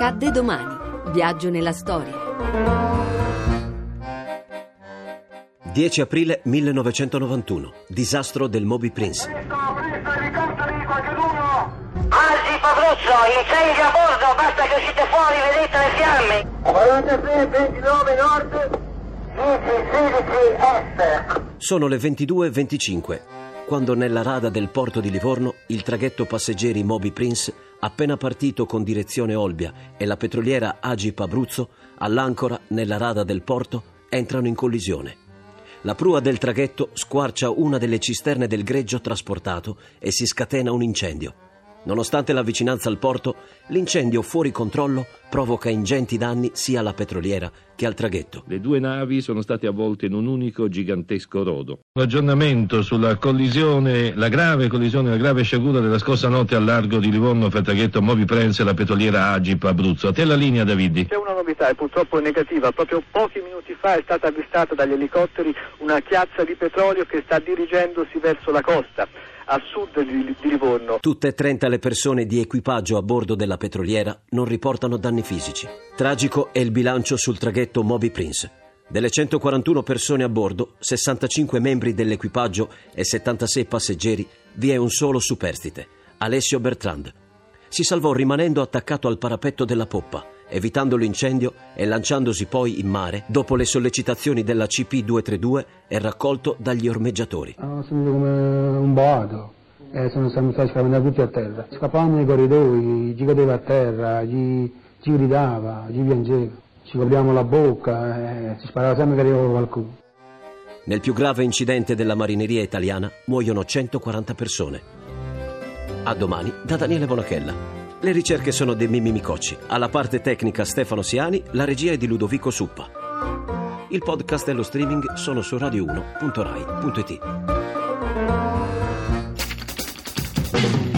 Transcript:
Accadde domani. Viaggio nella storia. 10 aprile 1991. Disastro del Moby Prince. Alzi Pavruzzo, incendio a bordo, basta che uscite fuori, vedete le fiamme. 43, 29 nord, 10, 16 est. Sono le 22.25 quando nella rada del porto di Livorno il traghetto passeggeri Moby Prince, appena partito con direzione Olbia, e la petroliera Agip Abruzzo, all'ancora nella rada del porto, entrano in collisione. La prua del traghetto squarcia una delle cisterne del greggio trasportato e si scatena un incendio. Nonostante la vicinanza al porto, l'incendio fuori controllo provoca ingenti danni sia alla petroliera che al traghetto. Le due navi sono state avvolte in un unico gigantesco rodo. Un aggiornamento sulla collisione, la grave collisione, la grave sciagura della scorsa notte al largo di Livorno fra il traghetto Movi Prense e la petroliera Agip Abruzzo. A te la linea, Davidi. C'è una novità e purtroppo negativa. Proprio pochi minuti fa è stata avvistata dagli elicotteri una chiazza di petrolio che sta dirigendosi verso la costa a sud di, di Livorno. Tutte e 30 le persone di equipaggio a bordo della petroliera non riportano danni fisici. Tragico è il bilancio sul traghetto Moby Prince. Delle 141 persone a bordo, 65 membri dell'equipaggio e 76 passeggeri, vi è un solo superstite, Alessio Bertrand. Si salvò rimanendo attaccato al parapetto della poppa, evitando l'incendio e lanciandosi poi in mare dopo le sollecitazioni della CP232 e raccolto dagli ormeggiatori. Ho sentito come un boato e sono stati scappando tutti a terra. Scappavamo nei corridoi, ci cadeva a terra, ci, ci gridava, ci piangeva, ci copriamo la bocca e ci sparava sempre che arrivava qualcuno. Nel più grave incidente della marineria italiana muoiono 140 persone. A domani da Daniele Bonachella. Le ricerche sono di Mimmi Micocci, alla parte tecnica Stefano Siani, la regia è di Ludovico Suppa. Il podcast e lo streaming sono su radio1.rai.it. Thank you.